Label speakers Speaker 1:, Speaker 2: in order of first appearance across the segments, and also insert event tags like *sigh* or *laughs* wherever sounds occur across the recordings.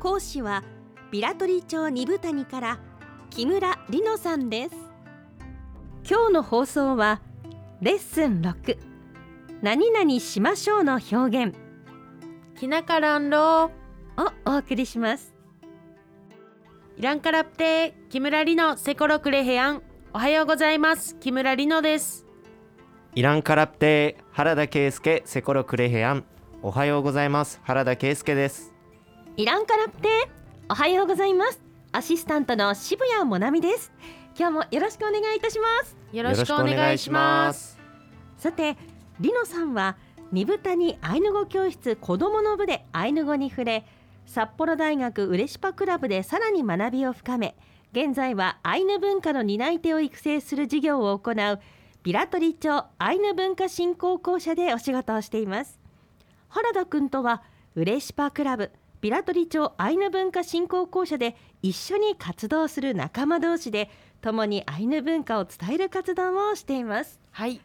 Speaker 1: 講師はビラトリ町二部谷から木村里乃さんです。今日の放送はレッスン6何々しましょうの表現。
Speaker 2: きなからんろ
Speaker 1: をお送りします。
Speaker 2: イランカラプテー木村里乃セコロクレヘアン。おはようございます。木村里乃です。
Speaker 3: イランカラプテー原田圭介セコロクレヘアン。おはようございます。原田圭介です
Speaker 1: イランカラプテおはようございます。アシスタントの渋谷もなみです。今日もよろしくお願いいたします。
Speaker 2: よろしくお願いします。
Speaker 1: さてりのさんは二部谷アイヌ語教室子どもの部でアイヌ語に触れ札幌大学ウレシパクラブでさらに学びを深め現在はアイヌ文化の担い手を育成する事業を行うビラトリ町アイヌ文化振興公社でお仕事をしています。原田くんとはウレシパクラブビラトリ町アイヌ文化振興公社で一緒に活動する仲間同士で共にアイヌ文化を伝える活動をしています。
Speaker 2: はい。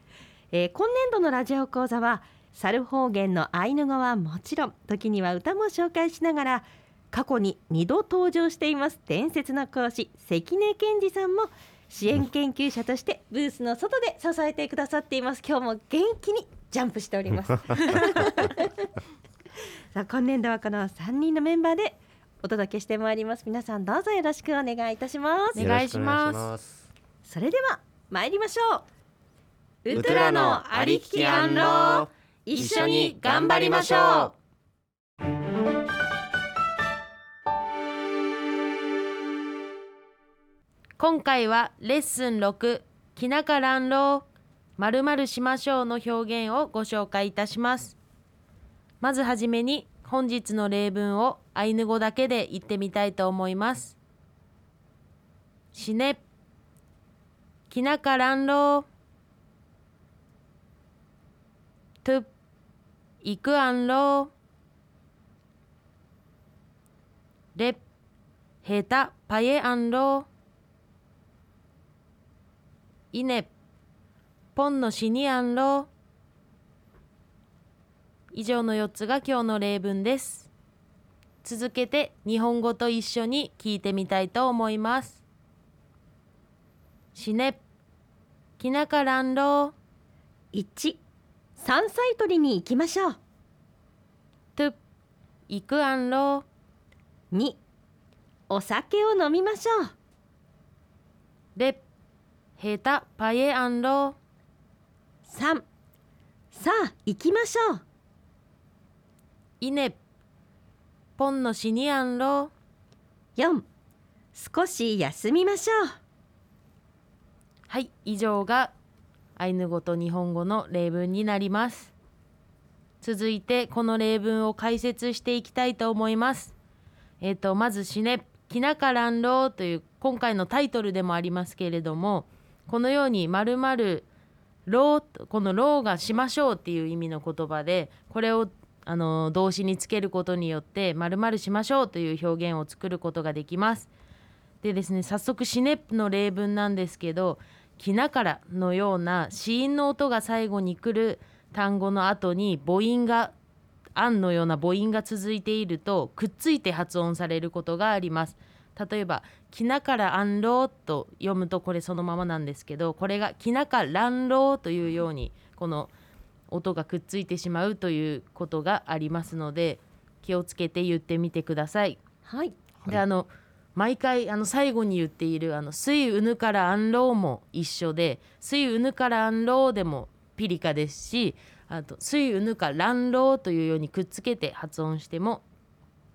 Speaker 1: えー今年度のラジオ講座は猿方言のアイヌ語はもちろん時には歌も紹介しながら過去に2度登場しています。伝説の講師関根健二さんも支援研究者としてブースの外で支えてくださっています。今日も元気にジャンプしております *laughs* さあ今年度はこの3人のメンバーでお届けしてまいります。皆さんどうぞよろしくお願いいたします。
Speaker 2: お願いします。
Speaker 1: それでは参りましょう。
Speaker 2: ウトラのありききあんろ一緒に頑張りましょう。今回はレッスン6きなからんろまるまるしましょうの表現をご紹介いたしますまずはじめに本日の例文をアイヌ語だけで言ってみたいと思います。しねきなからんろトゥいくあんろレヘタパエアンロイネポンのシニアンロ以上の4つが今日の例文です。続けて日本語と一緒に聞いてみたいと思います。しねきなからんろ
Speaker 1: 1山菜採りに行きましょう。
Speaker 2: トゥいくあんろ
Speaker 1: 2お酒を飲みましょう。
Speaker 2: レヘタパエアンロ
Speaker 1: 3さあ行きましょう
Speaker 2: イネポンのシニアンロ
Speaker 1: 4少し休みましょう。
Speaker 2: はい以上がアイヌ語と日本語の例文になります。続いてこの例文を解説していきたいと思います。えっ、とまずしねきなからんろという今回のタイトルでもありますけれどもこのようにまるまるろうこのろうがしましょうっていう意味の言葉でこれをあの動詞につけることによってまるしましょうという表現を作ることができます。でですね早速シネップの例文なんですけど「きなから」のような子音の音が最後に来る単語の後に母音が「あん」のような母音が続いているとくっついて発音されることがあります。例えば「きなからあんろう」と読むとこれそのままなんですけどこれが「きなからんろう」というようにこの音がくっついてしまうということがありますので気をつけて言ってみてください。
Speaker 1: はい。
Speaker 2: であの毎回あの最後に言っている「あの水うぬからあんろう」も一緒で「水うぬからあんろう」でもピリカですしあと「水うぬからんろう」というようにくっつけて発音しても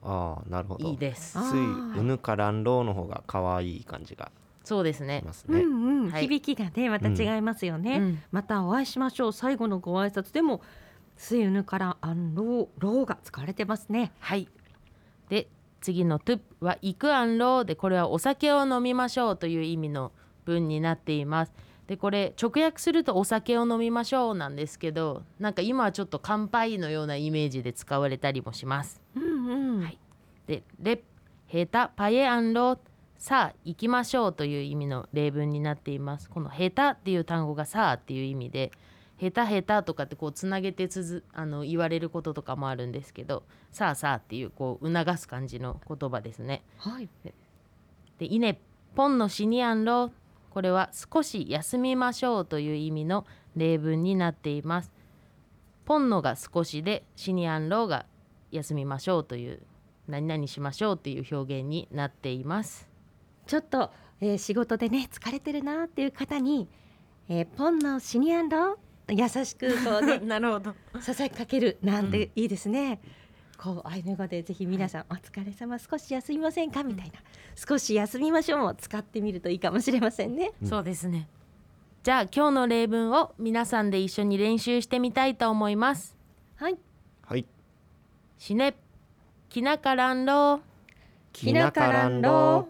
Speaker 3: ああなるほど。
Speaker 2: いいです。
Speaker 1: あ
Speaker 3: ついうぬか乱浪の方が可愛い感じが
Speaker 2: そうですね。
Speaker 3: しますね、
Speaker 1: うんうん、
Speaker 2: はい。
Speaker 1: 響きがねまた違いますよね、
Speaker 2: うん。
Speaker 1: またお会いしましょう。最後のご挨拶でも「すゆぬからあんろう」ろうが使われてますね。
Speaker 2: はい。で次のトゥプはイクアンローでこれはお酒を飲みましょうという意味の文になっています。でこれ直訳するとお酒を飲みましょうなんですけどなんか今はちょっと乾杯のようなイメージで使われたりもします。
Speaker 1: うんうん。
Speaker 2: はい。でレヘタパエアンローさあ行きましょうという意味の例文になっています。このヘタっていう単語がさあっていう意味でヘタヘタとかってこうつなげてつづあの言われることとかもあるんですけどさあさあっていうこう促す感じの言葉ですね。
Speaker 1: はい
Speaker 2: でイネポンのシニアンロこれは少し休みましょうという意味の例文になっています。ポンのが少しでシニアンロが休みましょうという何々しましょうっていう表現になっています。
Speaker 1: ちょっと、えー仕事でね疲れてるなっていう方に、えーポンのシニアンロ優しくこうね *laughs*
Speaker 2: なるほど。*laughs*
Speaker 1: ささやきかけるなんていいですね。こうアイヌ語でぜひ皆さん、お疲れ様少し休みませんか？みたいな少し休みましょうも使ってみるといいかもしれませんね。
Speaker 3: うん
Speaker 2: そうですね。じゃあ今日の例文を皆さんで一緒に練習してみたいと思います。
Speaker 1: はい。
Speaker 3: はい
Speaker 2: しねきなからんろ
Speaker 1: きなからんろ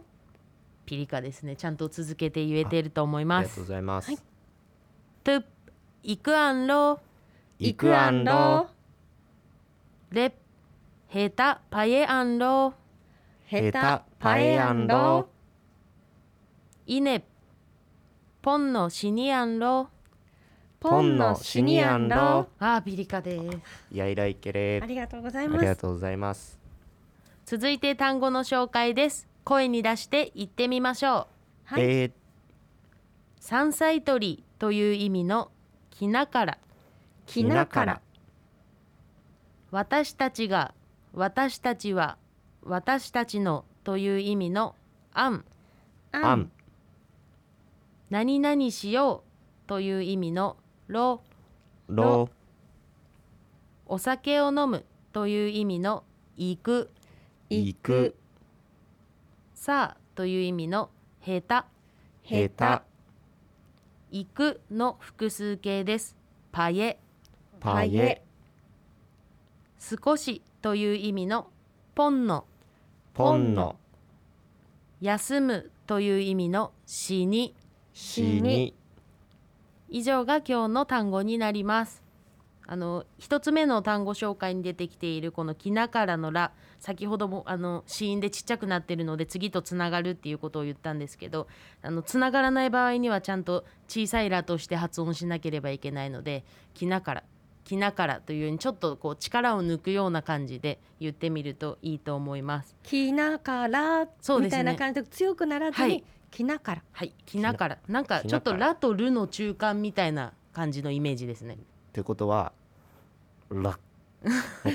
Speaker 2: ピリカですね。ちゃんと続けて言えていると思い
Speaker 3: ありがとう
Speaker 2: ます。
Speaker 3: ございます、
Speaker 1: はい。
Speaker 2: トゥいくあんろ。
Speaker 3: イクアンロ
Speaker 2: レヘタパエアンロ
Speaker 1: ヘタパエアンロ
Speaker 2: イネ。ポンのシニアンロ
Speaker 1: ポンのシニアンロ
Speaker 2: あーピリカです。
Speaker 3: やいらいけれ。
Speaker 1: ありがとうござい
Speaker 3: あ
Speaker 1: ます。
Speaker 3: りがとうございます。
Speaker 2: 続いて単語の紹介です声に出して言ってみましょう。
Speaker 1: はい。
Speaker 3: えー。
Speaker 2: 山菜採りという意味のきなから。
Speaker 1: きなから。
Speaker 2: 私たちが私たちは私たちのという意味のあん。
Speaker 3: あん。
Speaker 2: 何々しようという意味のろ。
Speaker 3: ろ。
Speaker 2: お酒を飲むという意味の行く。
Speaker 3: 行く
Speaker 2: さあという意味のへた
Speaker 3: へた
Speaker 2: 行くの複数形です。パエ。
Speaker 3: パエ。
Speaker 2: 少しという意味のポンの。
Speaker 3: ポンの。
Speaker 2: 休むという意味のしに。
Speaker 3: しに。
Speaker 2: 以上が今日の単語になりますあの一つ目の単語紹介に出てきているこの「きなから」の「ら」先ほどもあの子音でちっちゃくなってるので次とつながるっていうことを言ったんですけどあのつながらない場合にはちゃんと小さい「ら」として発音しなければいけないので「きなから」「きなから」というようにちょっとこう力を抜くような感じで言ってみるといいと思います。
Speaker 1: きなから
Speaker 2: そうですね。
Speaker 1: みたいな感じで強くならずに、
Speaker 2: はい。
Speaker 1: きなから。
Speaker 2: はい、きなから。なんかちょっと「
Speaker 3: きなから
Speaker 2: ら」と「る」の中間みたいな感じのイメージですね。
Speaker 3: ってことはら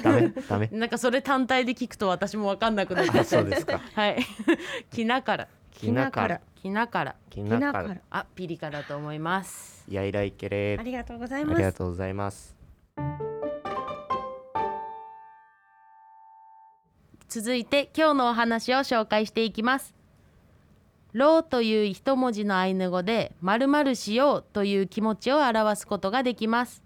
Speaker 3: ダメ？*laughs* ダメ？
Speaker 2: なんかそれ単体で聞くと私も分かんなくなっちゃ
Speaker 3: あそうですか。
Speaker 2: はい。*laughs* きなから、
Speaker 3: きなから。
Speaker 2: きなから、
Speaker 3: きなか
Speaker 1: ら。ら。
Speaker 2: あ、ピリカだと思います。
Speaker 3: やいらいけれ。
Speaker 1: ありがとうござい
Speaker 3: あ
Speaker 1: ます。
Speaker 3: りがとうございます。
Speaker 2: 続いて今日のお話を紹介していきます。ろうという一文字のアイヌ語で〇〇しようという気持ちを表すことができます。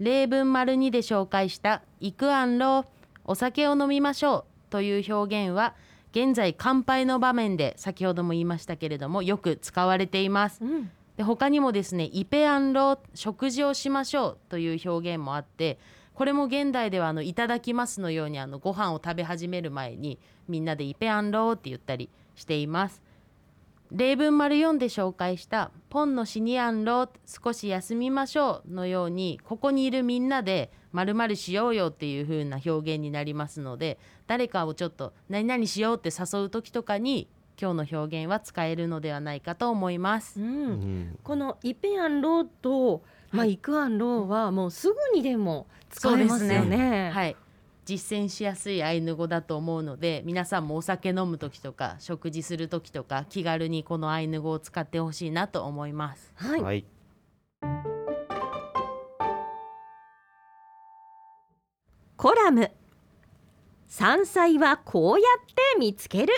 Speaker 2: 例文丸2で紹介したイクアンローお酒を飲みましょうという表現は現在乾杯の場面で先ほども言いましたけれどもよく使われています。
Speaker 1: うん
Speaker 2: で他にもですねイペアンロー食事をしましょうという表現もあってこれも現代ではあのいただきますのようにあのご飯を食べ始める前にみんなでイペアンローって言ったりしています例文丸4で紹介した。ポンのシニアンロー少し休みましょうのようにここにいるみんなで〇〇しようよっていう風な表現になりますので誰かをちょっと何々しようって誘う時とかに今日の表現は使えるのではないかと思います。
Speaker 1: う。
Speaker 3: うん。ん
Speaker 1: このイペアンローと、まあ、
Speaker 2: はい。
Speaker 1: イクアンローはもうすぐにでも使えますよ
Speaker 2: そうです
Speaker 1: ね。
Speaker 2: はい、実践しやすいアイヌ語だと思うので皆さんもお酒飲む時とか食事する時とか気軽にこのアイヌ語を使ってほしいなと思います。
Speaker 1: はい、
Speaker 3: はい。
Speaker 1: コラム。山菜はこうやって見つける。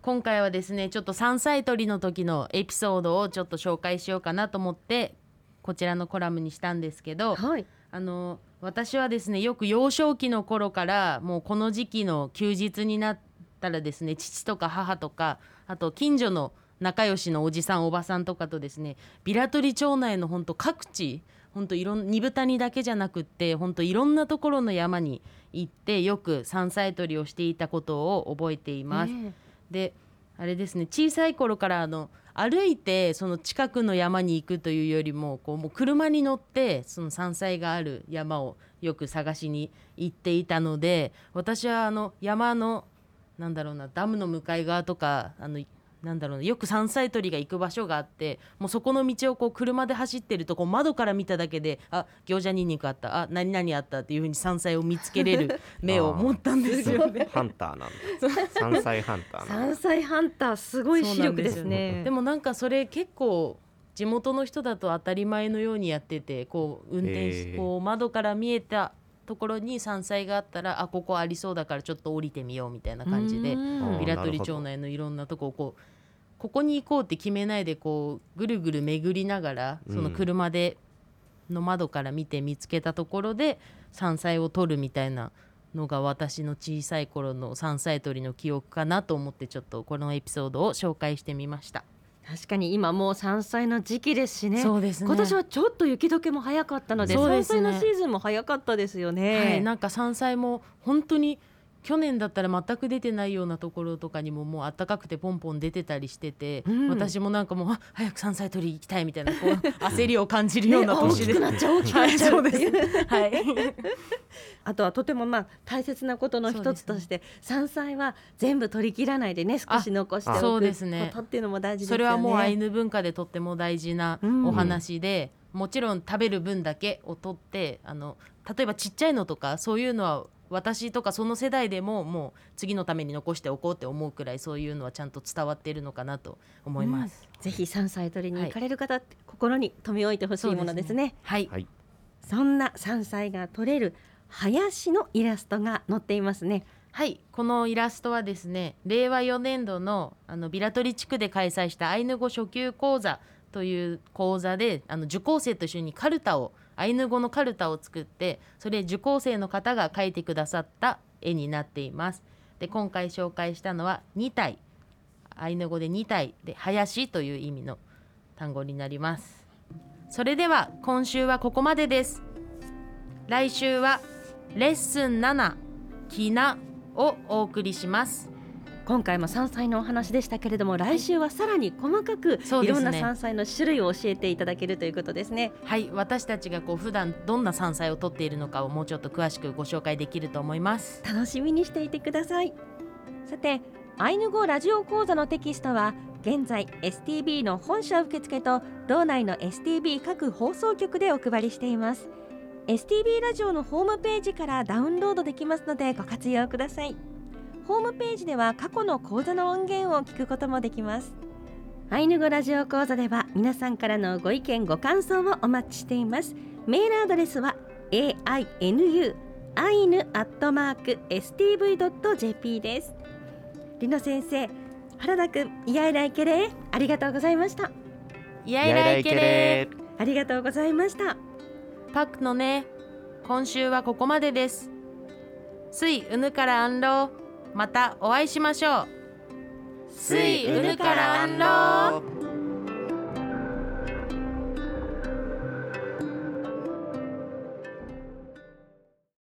Speaker 2: 今回はですねちょっと山菜採りの時のエピソードをちょっと紹介しようかなと思ってこちらのコラムにしたんですけど
Speaker 1: はい
Speaker 2: あの私はですねよく幼少期の頃からもうこの時期の休日になったらですね父とか母とかあと近所の仲良しのおじさんおばさんとかとですねビラトリ町内の本当各地本当いろん二部谷だけじゃなくって本当いろんなところの山に行ってよく山菜採りをしていたことを覚えています。
Speaker 1: ね
Speaker 2: であれですね。小さい頃からあの歩いてその近くの山に行くというよりもこうもう車に乗ってその山菜がある山をよく探しに行っていたので私はあの山のなんだろうなダムの向かい側とかあのなんだろうなよく山菜採りが行く場所があってもうそこの道をこう車で走ってるとこう窓から見ただけであ餃子にんにくあったあ何々あったっていうふうに山菜を見つけれる *laughs* 目を持ったんですよね。
Speaker 3: ハンターなんだ。山菜ハンター
Speaker 1: 山菜ハンターすごい視力ですね。
Speaker 2: でもなんかそれ結構地元の人だと当たり前のようにやっててこう運転
Speaker 3: へ
Speaker 2: し
Speaker 3: ー。
Speaker 2: こう窓から見えたところに山菜があったらあここありそうだからちょっと降りてみようみたいな感じで
Speaker 1: うん
Speaker 2: ビラトリ町内のいろんなとこをこうここに行こうって決めないでこうぐるぐる巡りながらその車での窓から見て見つけたところで山菜を取るみたいなのが私の小さい頃の山菜採りの記憶かなと思ってちょっとこのエピソードを紹介してみました。
Speaker 1: 確かに今もう山菜の時期ですしね。
Speaker 2: そうですね
Speaker 1: 今年はちょっと雪解けも早かったので山
Speaker 2: そうですね
Speaker 1: 菜のシーズンも早かったですよね。
Speaker 2: はい、なんか山菜も本当に去年だったら全く出てないようなところとかにももう暖かくてポンポン出てたりしてて、
Speaker 1: うん。
Speaker 2: 私もなんかもうあ早く山菜取り行きたいみたいなこう焦りを感じるような
Speaker 1: ね大
Speaker 2: 年で、
Speaker 1: きくなっちゃう大きくなっちゃう。う。
Speaker 2: はい、*laughs*
Speaker 1: あとはとてもまあ大切なことの一つとして、山菜は全部取り切らないでね少し残して
Speaker 2: あ
Speaker 1: おく
Speaker 2: そうですね
Speaker 1: ことっていうのも大事ですね。
Speaker 2: れはもうアイヌ文化でとっても大事な
Speaker 1: うん。
Speaker 2: お話で、もちろん食べる分だけを取ってあの例えばちっちゃいのとかそういうのは私とかその世代でももう次のために残しておこうって思うくらいそういうのはちゃんと伝わっているのかなと思います。
Speaker 1: ぜひ山菜取りに行かれる方、心に留め置いてほしいものですね。
Speaker 2: はい、
Speaker 3: はい
Speaker 1: そんな山菜が取れる林のイラストが載っていますね。
Speaker 2: はい、このイラストはですね令和4年度のあのビラトリ地区で開催したアイヌ語初級講座という講座であの受講生と一緒にカルタをアイヌ語のカルタを作ってそれ受講生の方が描いてくださった絵になっています。で今回紹介したのは2体アイヌ語で2体で林という意味の単語になります。それでは今週はここまでです。来週はレッスン7きなをお送りします。
Speaker 1: 今回も山菜のお話でしたけれども来週はさらに細かくいろんな山菜の種類を教えていただけるということですね。
Speaker 2: はい、私たちがこう普段どんな山菜を取っているのかをもうちょっと詳しくご紹介できると思います。
Speaker 1: 楽しみにしていてくださいさてアイヌ語ラジオ講座のテキストは現在 STB の本社受付と道内の STB 各放送局でお配りしています STB ラジオのホームページからダウンロードできますのでご活用くださいホームページでは過去の講座の音源を聞くこともできます。アイヌ語ラジオ講座では皆さんからのご意見ご感想をお待ちしています。メールアドレスは ainu アイヌアットマーク stv.jp です。りの先生原田くんイヤイライケレー。ありがとうございました。
Speaker 2: イヤイライケレー。
Speaker 1: ありがとうございました。
Speaker 2: パクのね今週はここまでです。すいうぬからあんろうまたお会いしましょう。すいうぬからあんろう